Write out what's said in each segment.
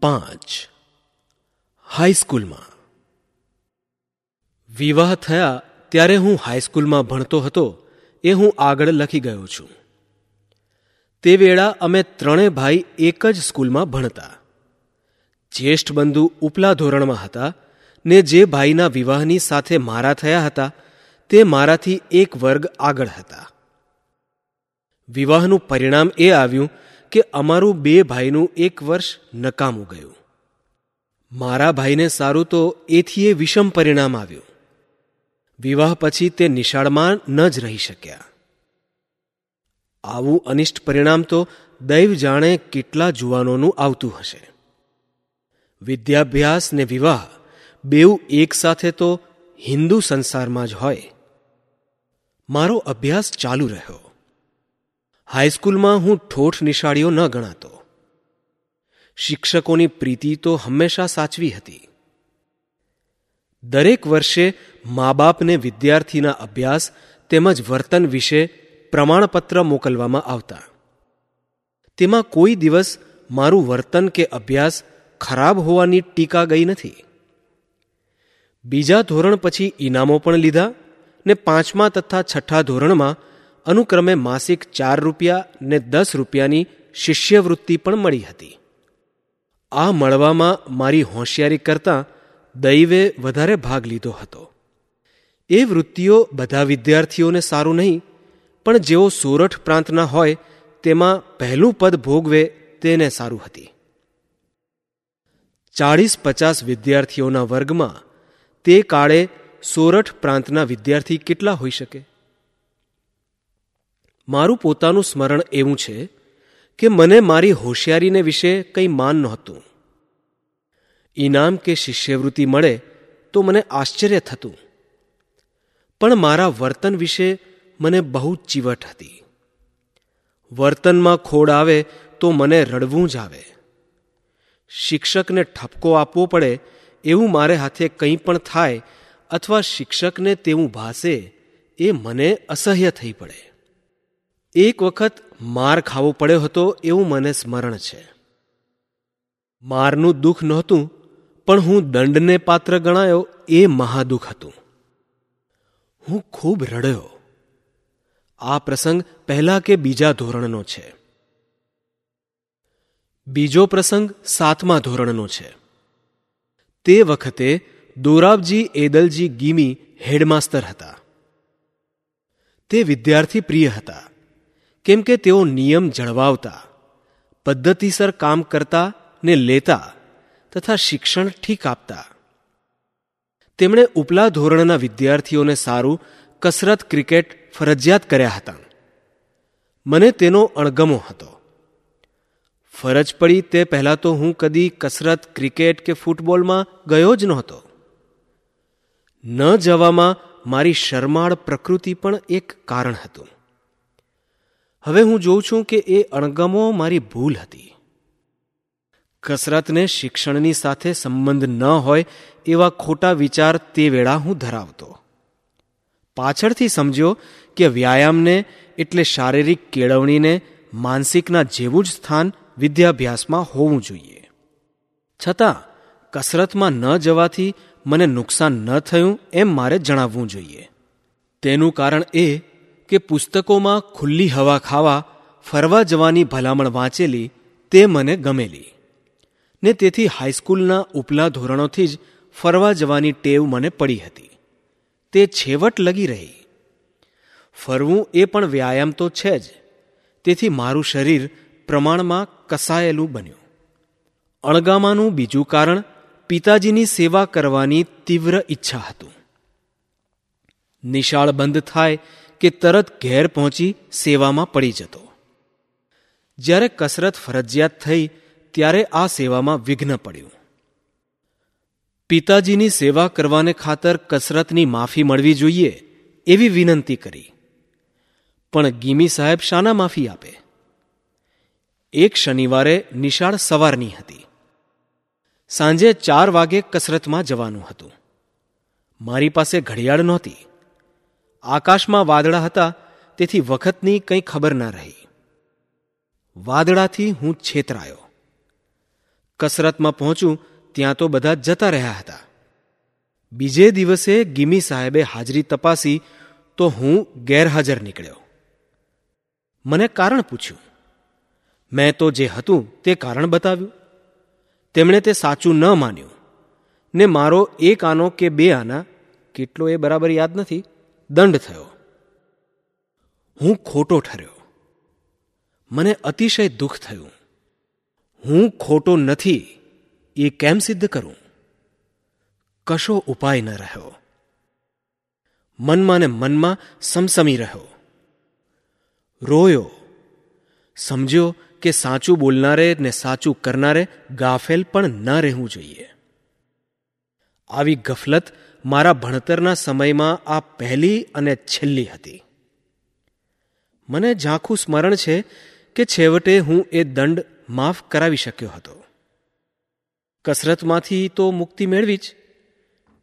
પાંચ. હાઈસ્કૂલમાં વિવાહ થયા ત્યારે હું હાઈસ્કૂલમાં ભણતો હતો, એ હું આગળ લખી ગયો છું. તે વેળા અમે ત્રણેય ભાઈ એક જ સ્કૂલમાં ભણતા. જ્યેષ્ઠ બંધુ ઉપલા ધોરણમાં હતા ને જે ભાઈના વિવાહની સાથે મારા થયા હતા, તે મારાથી એક વર્ગ આગળ હતા. વિવાહનું પરિણામ એ આવ્યું કે અમારું બે ભાઈનું એક વર્ષ નકામું ગયું. મારા ભાઈને સારું તો એથી એ વિષમ પરિણામ આવ્યું. વિવાહ પછી તે નિશાળમાં ન જ રહી શક્યા. આવું અનિષ્ટ પરિણામ તો દૈવ જાણે કેટલા જુવાનોનું આવતું હશે. વિદ્યાભ્યાસ ને વિવાહ બેઉ એક સાથે તો હિન્દુ સંસારમાં જ હોય. મારો અભ્યાસ ચાલુ રહ્યો. હાઈસ્કૂલમાં હું ઠોઠ નિશાળીઓ ન ગણાતો. શિક્ષકોની પ્રીતિ તો હંમેશા સાચવી હતી. દરેક વર્ષે મા બાપને વિદ્યાર્થીના અભ્યાસ તેમજ વર્તન વિશે પ્રમાણપત્ર મોકલવામાં આવતા. તેમાં કોઈ દિવસ મારું વર્તન કે અભ્યાસ ખરાબ હોવાની ટીકા ગઈ નથી. બીજા ધોરણ પછી ઇનામો પણ લીધા ને પાંચમા તથા છઠ્ઠા ધોરણમાં અનુક્રમે માસિક ચાર રૂપિયા ને દસ રૂપિયાની શિષ્યવૃત્તિ પણ મળી હતી. આ મળવામાં મારી હોશિયારી કરતાં દૈવે વધારે ભાગ લીધો હતો. એ વૃત્તિઓ બધા વિદ્યાર્થીઓને સારું નહીં, પણ જેઓ સોરઠ પ્રાંતના હોય તેમાં પહેલું પદ ભોગવે તેને સારું હતી. ચાળીસ પચાસ વિદ્યાર્થીઓના વર્ગમાં તે કાળે સોરઠ પ્રાંતના વિદ્યાર્થી કેટલા હોઈ શકે? મારું પોતાનું સ્મરણ એવું છે કે મને મારી હોશિયારીને વિશે કંઈ માન નહોતું. ઇનામ કે શિષ્યવૃત્તિ મળે તો મને આશ્ચર્ય થતું. પણ મારા વર્તન વિશે મને બહુ ચીવટ હતી. વર્તનમાં ખોડ આવે તો મને રડવું જ આવે. શિક્ષકને ઠપકો આપવો પડે એવું મારે હાથે કંઈ પણ થાય અથવા શિક્ષકને તેવું ભાસે એ મને અસહ્ય થઈ પડે. એક વખત માર ખાવો પડ્યો હતો એવું મને સ્મરણ છે. મારનું દુઃખ નહોતું, પણ હું દંડને પાત્ર ગણાયો એ મહાદુઃખ હતું. હું ખૂબ રડ્યો. આ પ્રસંગ પહેલા કે બીજા ધોરણનો છે. બીજો પ્રસંગ સાતમા ધોરણનો છે. તે વખતે દોરાબજી એદલજી ગીમી હેડમાસ્તર હતા. તે વિદ્યાર્થી પ્રિય હતા. કેમ કે તેઓ નિયમ જળવાવતા, પદ્ધતિસર કામ કરતા ને લેતા તથા શિક્ષણ ઠીક આપતા. તેમણે ઉપલા ધોરણના વિદ્યાર્થીઓને સારું કસરત ક્રિકેટ ફરજિયાત કર્યા હતા. મને તેનો અણગમો હતો. ફરજ પડી તે પહેલાં તો હું કદી કસરત ક્રિકેટ કે ફૂટબોલમાં ગયો જ નહોતો. ન જવામાં મારી શરમાળ પ્રકૃતિ પણ એક કારણ હતું. હવે હું જોઉં છું કે એ અણગમો મારી ભૂલ હતી. કસરતને શિક્ષણની સાથે સંબંધ ન હોય એવા ખોટા વિચાર તે વેળા હું ધરાવતો. પાછળથી સમજ્યો કે વ્યાયામને એટલે શારીરિક કેળવણીને માનસિકના જેવું જ સ્થાન વિદ્યાભ્યાસમાં હોવું જોઈએ. છતાં, કસરતમાં ન જવાથી મને નુકસાન ન થયું એમ મારે જણાવવું જોઈએ. તેનું કારણ એ કે પુસ્તકોમાં ખુલ્લી હવા ખાવા, ફરવા જવાની ભલામણ વાંચેલી તે મને ગમેલી. ને તેથી હાઈસ્કૂલના ઉપલા ધોરણોથી જ ફરવા જવાની ટેવ મને પડી હતી. તે છેવટ લગી રહી. ફરવું એ પણ વ્યાયામ તો છે જ. તેથી મારું શરીર પ્રમાણમાં કસાયેલું બન્યું. અણગામાનું બીજું કારણ પિતાજીની સેવા કરવાની તીવ્ર ઈચ્છા હતું. નિશાળ બંધ થાય કે તરત ઘેર પહોંચી સેવામાં પડી જતો. જ્યારે કસરત ફરજિયાત થઈ, ત્યારે આ સેવામાં વિઘ્ન પડ્યું. પિતાજીની સેવા કરવાને ખાતર કસરતની માફી મળવી જોઈએ એવી વિનંતી કરી. પણ ગીમી સાહેબ શાના માફી આપે? એક શનિવારે નિશાળ સવારની હતી. સાંજે ચાર વાગે કસરતમાં જવાનું હતું. મારી પાસે ઘડિયાળ નહોતી. આકાશમાં વાદળા હતા, તેથી વખતની કંઈ ખબર ના રહી. વાદળાથી હું છેતરાયો. કસરતમાં પહોંચું, ત્યાં તો બધા જતા રહ્યા હતા. બીજે દિવસે ગિમી સાહેબે હાજરી તપાસી, તો હું ગેરહાજર નીકળ્યો. મને કારણ પૂછ્યું. મેં તો જે હતું તે કારણ બતાવ્યું. તેમણે તે સાચું ન માન્યું. ને મારો એક આનો કે બે આના, કેટલો એ બરાબર યાદ નથી. દંડ થયો. હું ખોટો ઠર્યો. મને અતિશય દુઃખ થયું. હું ખોટો નથી, એ કેમ સિદ્ધ કરું? કશો ઉપાય ન રહ્યો. મનમાં ને મનમાં સમસમી રહ્યો. રોયો. સમજ્યો કે સાચું બોલનારે ને સાચું કરનારે ગાફેલ પણ ન રહેવું જોઈએ. આવી ગફલત મારા ભણતરના સમયમાં આ પહેલી અને છેલ્લી હતી. મને ઝાંખું સ્મરણ છે કે છેવટે હું એ દંડ માફ કરાવી શક્યો હતો. કસરતમાંથી તો મુક્તિ મેળવી જ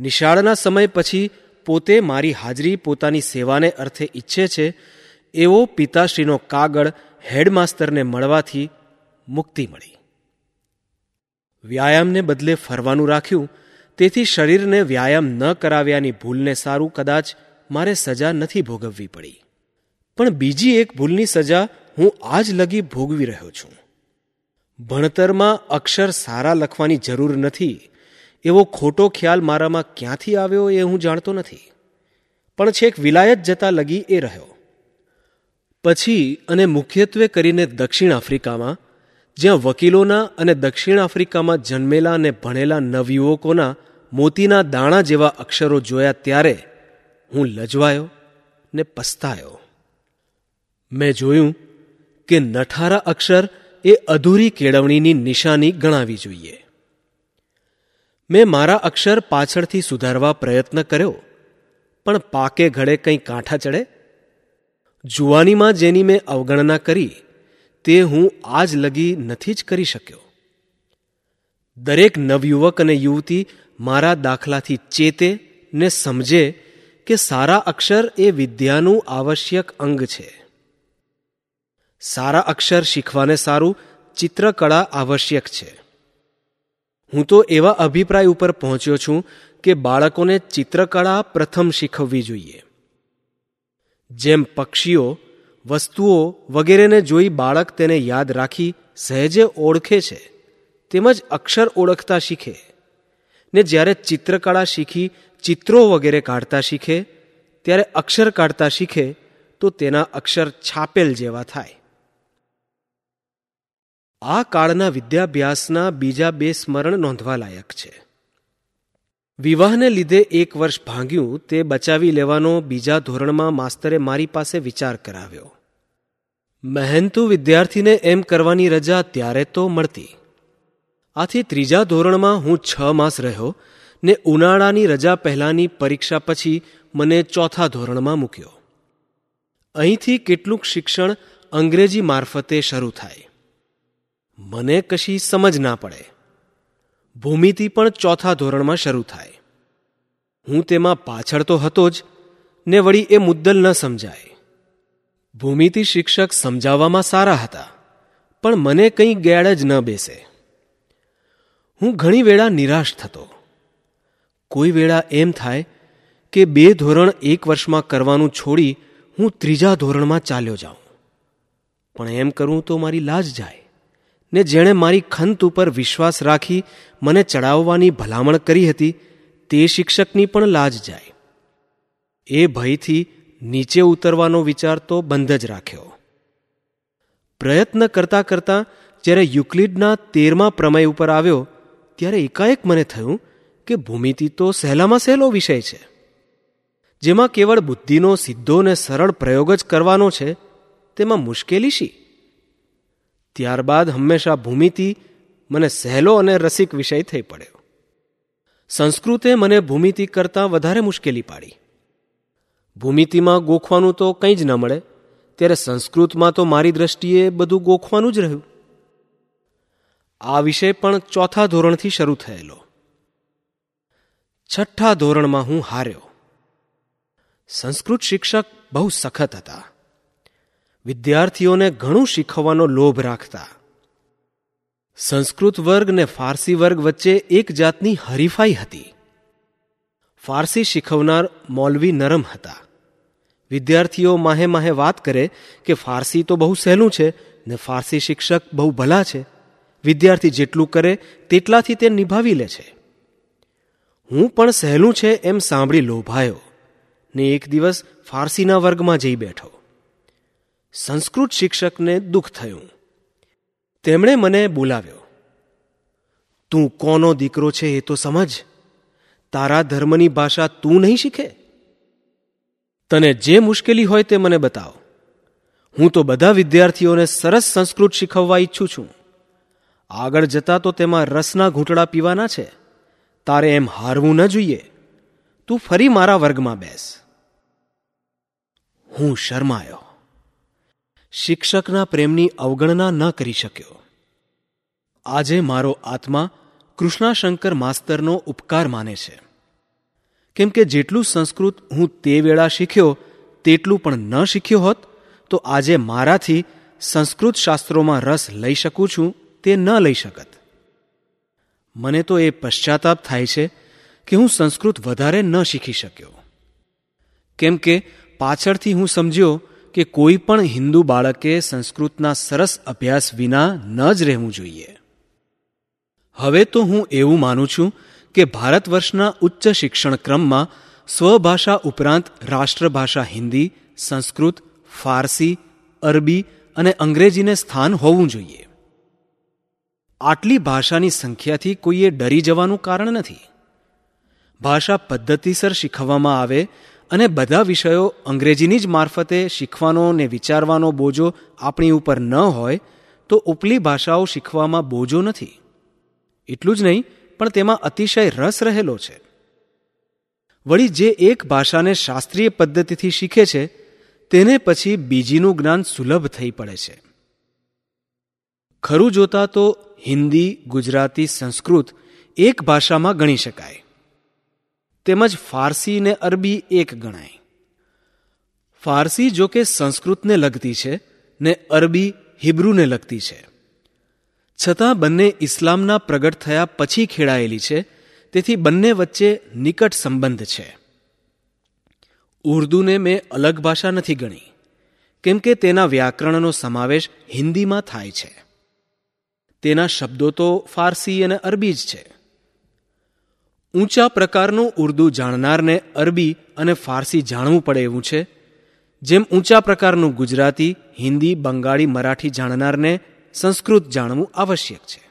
નિશાળના સમય પછી પોતે મારી હાજરી પોતાની સેવાને અર્થે ઈચ્છે છે, એવો પિતાશ્રીનો કાગળ હેડમાસ્તરને મળવાથી મુક્તિ મળી. વ્યાયામને બદલે ફરવાનું રાખ્યું તેથી શરીરને વ્યાયામ ન કરાવ્યાની ભૂલને સારું કદાચ મારે સજા નથી ભોગવવી પડી. પણ બીજી એક ભૂલની સજા હું આજ લગી ભોગવી રહ્યો છું. ભણતરમાં અક્ષર સારા લખવાની જરૂર નથી. એવો ખોટો ખ્યાલ મારામાં ક્યાંથી આવ્યો એ હું જાણતો નથી. પણ છેક વિલાયત જતા લગી એ રહ્યો. પછી અને મુખ્યત્વે કરીને દક્ષિણ આફ્રિકામાં, જ્યાં વકીલોના અને દક્ષિણ આફ્રિકામાં જન્મેલા અને ભણેલા નવયુવકોના મોતીના દાણા જેવા અક્ષરો જોયા ત્યારે હું લજવાયો ને પસ્તાયો. મેં જોયું કે નઠારા અક્ષર એ અધૂરી કેળવણીની નિશાની ગણાવી જોઈએ. મેં મારા અક્ષર પાછળથી સુધારવા પ્રયત્ન કર્યો, પણ પાકે ઘડે કંઈ કાંઠા ચડે? જુવાનીમાં જેની મેં અવગણના કરી, તે હું આજ લગી નથી જ કરી શક્યો. દરેક નવયુવક અને યુવતી મારા દાખલાથી ચેતે ને સમજે કે સારા અક્ષર એ વિદ્યાનું આવશ્યક અંગ છે. સારા અક્ષર શીખવાને સારું ચિત્રકળા આવશ્યક છે. હું તો એવા અભિપ્રાય ઉપર પહોંચ્યો છું કે બાળકોને ચિત્રકળા પ્રથમ શીખવવી જોઈએ. જેમ પક્ષીઓ, વસ્તુઓ વગેરેને જોઈ બાળક તેને યાદ રાખી સહેજે ઓળખે છે. તેમજ અક્ષર ઓળખતા શીખે. ને જ્યારે ચિત્રકળા શીખી, ચિત્રો વગેરે કાઢતા શીખે, ત્યારે અક્ષર કાઢતા શીખે, તો તેના અક્ષર છાપેલ જેવા થાય. આ કાળના વિદ્યાભ્યાસના બીજા બે સ્મરણ નોંધવા લાયક છે. વિવાહને લીધે એક વર્ષ ભાંગ્યું, તે બચાવી લેવાનો બીજા ધોરણમાં માસ્તરે મારી પાસે વિચાર કરાવ્યો. મહેનતુ વિદ્યાર્થીને એમ કરવાની રજા ત્યારે તો મળતી. આથી ત્રીજા ધોરણમાં હું છ માસ રહ્યો ને ઉનાળાની રજા પહેલાંની પરીક્ષા પછી મને ચોથા ધોરણમાં મૂક્યો. અહીંથી કેટલુંક શિક્ષણ અંગ્રેજી મારફતે શરૂ થાય. મને કશી સમજ ના પડે. ભૂમિતિ પણ ચોથા ધોરણમાં શરૂ થાય. હું તેમાં પાછળ તો હતો જ, ને વળી એ મુદ્દલ ન સમજાય. ભૂમિતિ શિક્ષક સમજાવવામાં સારા હતા, પણ મને કંઈ ગેડ જ ન બેસે. હું ઘણી વેળા નિરાશ થતો. કોઈ વેળા એમ થાય કે બે ધોરણ એક વર્ષમાં કરવાનું છોડી હું ત્રીજા ધોરણમાં ચાલ્યો જાઉં. પણ એમ કરું તો મારી લાજ જાય ને જેણે મારી ખંત ઉપર વિશ્વાસ રાખી મને ચડાવવાની ભલામણ કરી હતી તે શિક્ષકની પણ લાજ જાય. એ ભયથી નીચે ઉતરવાનો વિચાર તો બંધ જ રાખ્યો. પ્રયત્ન કરતા કરતા જ્યારે યુક્લિડના તેરમા પ્રમેય ઉપર આવ્યો ત્યારે એકાએક મને થયું કે ભૂમિતિ તો સહેલામાં સહેલો વિષય છે. જેમાં કેવળ બુદ્ધિનો સીધો ને સરળ પ્રયોગ જ કરવાનો છે, તેમાં મુશ્કેલી શી? ત્યારબાદ હંમેશા ભૂમિતિ મને સહેલો અને રસિક વિષય થઈ પડ્યો. સંસ્કૃતે મને ભૂમિતિ કરતાં વધારે મુશ્કેલી પાડી. ભૂમિતિમાં ગોખવાનું તો કંઈ જ ન મળે, ત્યારે સંસ્કૃતમાં તો મારી દ્રષ્ટિએ બધું ગોખવાનું જ રહ્યું. આ વિષય પણ ચોથા ધોરણથી શરૂ થયેલો. છઠ્ઠા ધોરણમાં હું હાર્યો. સંસ્કૃત શિક્ષક બહુ સખત હતા. વિદ્યાર્થીઓને ઘણું શીખવવાનો લોભ રાખતા. સંસ્કૃત વર્ગ ને ફારસી વર્ગ વચ્ચે એક જાતની હરીફાઈ હતી. ફારસી શીખવનાર મૌલવી નરમ હતા. વિદ્યાર્થીઓ માહે માહે વાત કરે કે ફારસી તો બહુ સહેલું છે ને ફારસી શિક્ષક બહુ ભલા છે. વિદ્યાર્થી જેટલું કરે તેટલાથી તે નિભાવી લે છે. હું પણ સહેલું છે એમ સાંભળી લોભાયો ને એક દિવસ ફારસીના વર્ગમાં જઈ બેઠો. સંસ્કૃત શિક્ષકને દુઃખ થયું. તેમણે મને બોલાવ્યો. તું કોનો દીકરો છે એ તો સમજ. તારા ધર્મની ભાષા તું નહીં શીખે? તને જે મુશ્કેલી હોય તે મને બતાવ. હું તો બધા વિદ્યાર્થીઓને સરસ સંસ્કૃત શીખવવા ઈચ્છું છું. આગળ જતા તો તેમાં રસના ઘૂંટડા પીવાના છે. તારે એમ હારવું ન જોઈએ. તું ફરી મારા વર્ગમાં બેસ. હું શરમાયો. શિક્ષકના પ્રેમની અવગણના ન કરી શક્યો. આજે મારો આત્મા કૃષ્ણાશંકર માસ્તરનો ઉપકાર માને છે. કેમ કે જેટલું સંસ્કૃત હું તે વેળા શીખ્યો, તેટલું પણ ન શીખ્યો હોત, તો આજે મારાથી સંસ્કૃત શાસ્ત્રોમાં રસ લઈ શકું છું તે ન લઈ શકત. મને તો એ પશ્ચાતાપ થાય છે કે હું સંસ્કૃત વધારે ન શીખી શક્યો. કેમ કે પાછળથી હું સમજ્યો કે કોઈ પણ હિન્દુ બાળકે સંસ્કૃતના સરસ અભ્યાસ વિના ન જ રહેવું જોઈએ. હવે તો હું એવું માનું છું કે ભારત વર્ષના ઉચ્ચ શિક્ષણ ક્રમમાં સ્વભાષા ઉપરાંત રાષ્ટ્રભાષા હિન્દી, સંસ્કૃત, ફારસી, અરબી અને અંગ્રેજીને સ્થાન હોવું જોઈએ. આટલી ભાષાની સંખ્યાથી કોઈએ ડરી જવાનું કારણ નથી. ભાષા પદ્ધતિસર શીખવવામાં આવે અને બધા વિષયો અંગ્રેજીની જ મારફતે શીખવાનો ને વિચારવાનો બોજો આપણી ઉપર ન હોય, તો ઉપલી ભાષાઓ શીખવામાં બોજો નથી. એટલું જ નહીં, પણ તેમાં અતિશય રસ રહેલો છે. વળી જે એક ભાષાને શાસ્ત્રીય પદ્ધતિથી શીખે છે, તેને પછી બીજીનું જ્ઞાન સુલભ થઈ પડે છે. ખરું જોતા તો હિન્દી, ગુજરાતી, સંસ્કૃત એક ભાષામાં ગણી શકાય. તેમજ ફારસી ને અરબી એક ગણાય. ફારસી જો કે સંસ્કૃતને લગતી છે ને અરબી હિબ્રુને લગતી છે. છતાં બંને ઇસ્લામના પ્રગટ થયા પછી ખેડાયેલી છે, તેથી બંને વચ્ચે નિકટ સંબંધ છે. ઉર્દુને મેં અલગ ભાષા નથી ગણી, કેમ કે તેના વ્યાકરણનો સમાવેશ હિન્દીમાં થાય છે. તેના શબ્દો તો ફારસી અને અરબી જ છે. ઊંચા પ્રકારનું ઉર્દુ જાણનારને અરબી અને ફારસી જાણવું પડે એવું છે. જેમ ઊંચા પ્રકારનું ગુજરાતી, હિન્દી, બંગાળી, મરાઠી જાણનારને સંસ્કૃત જાણવું આવશ્યક છે.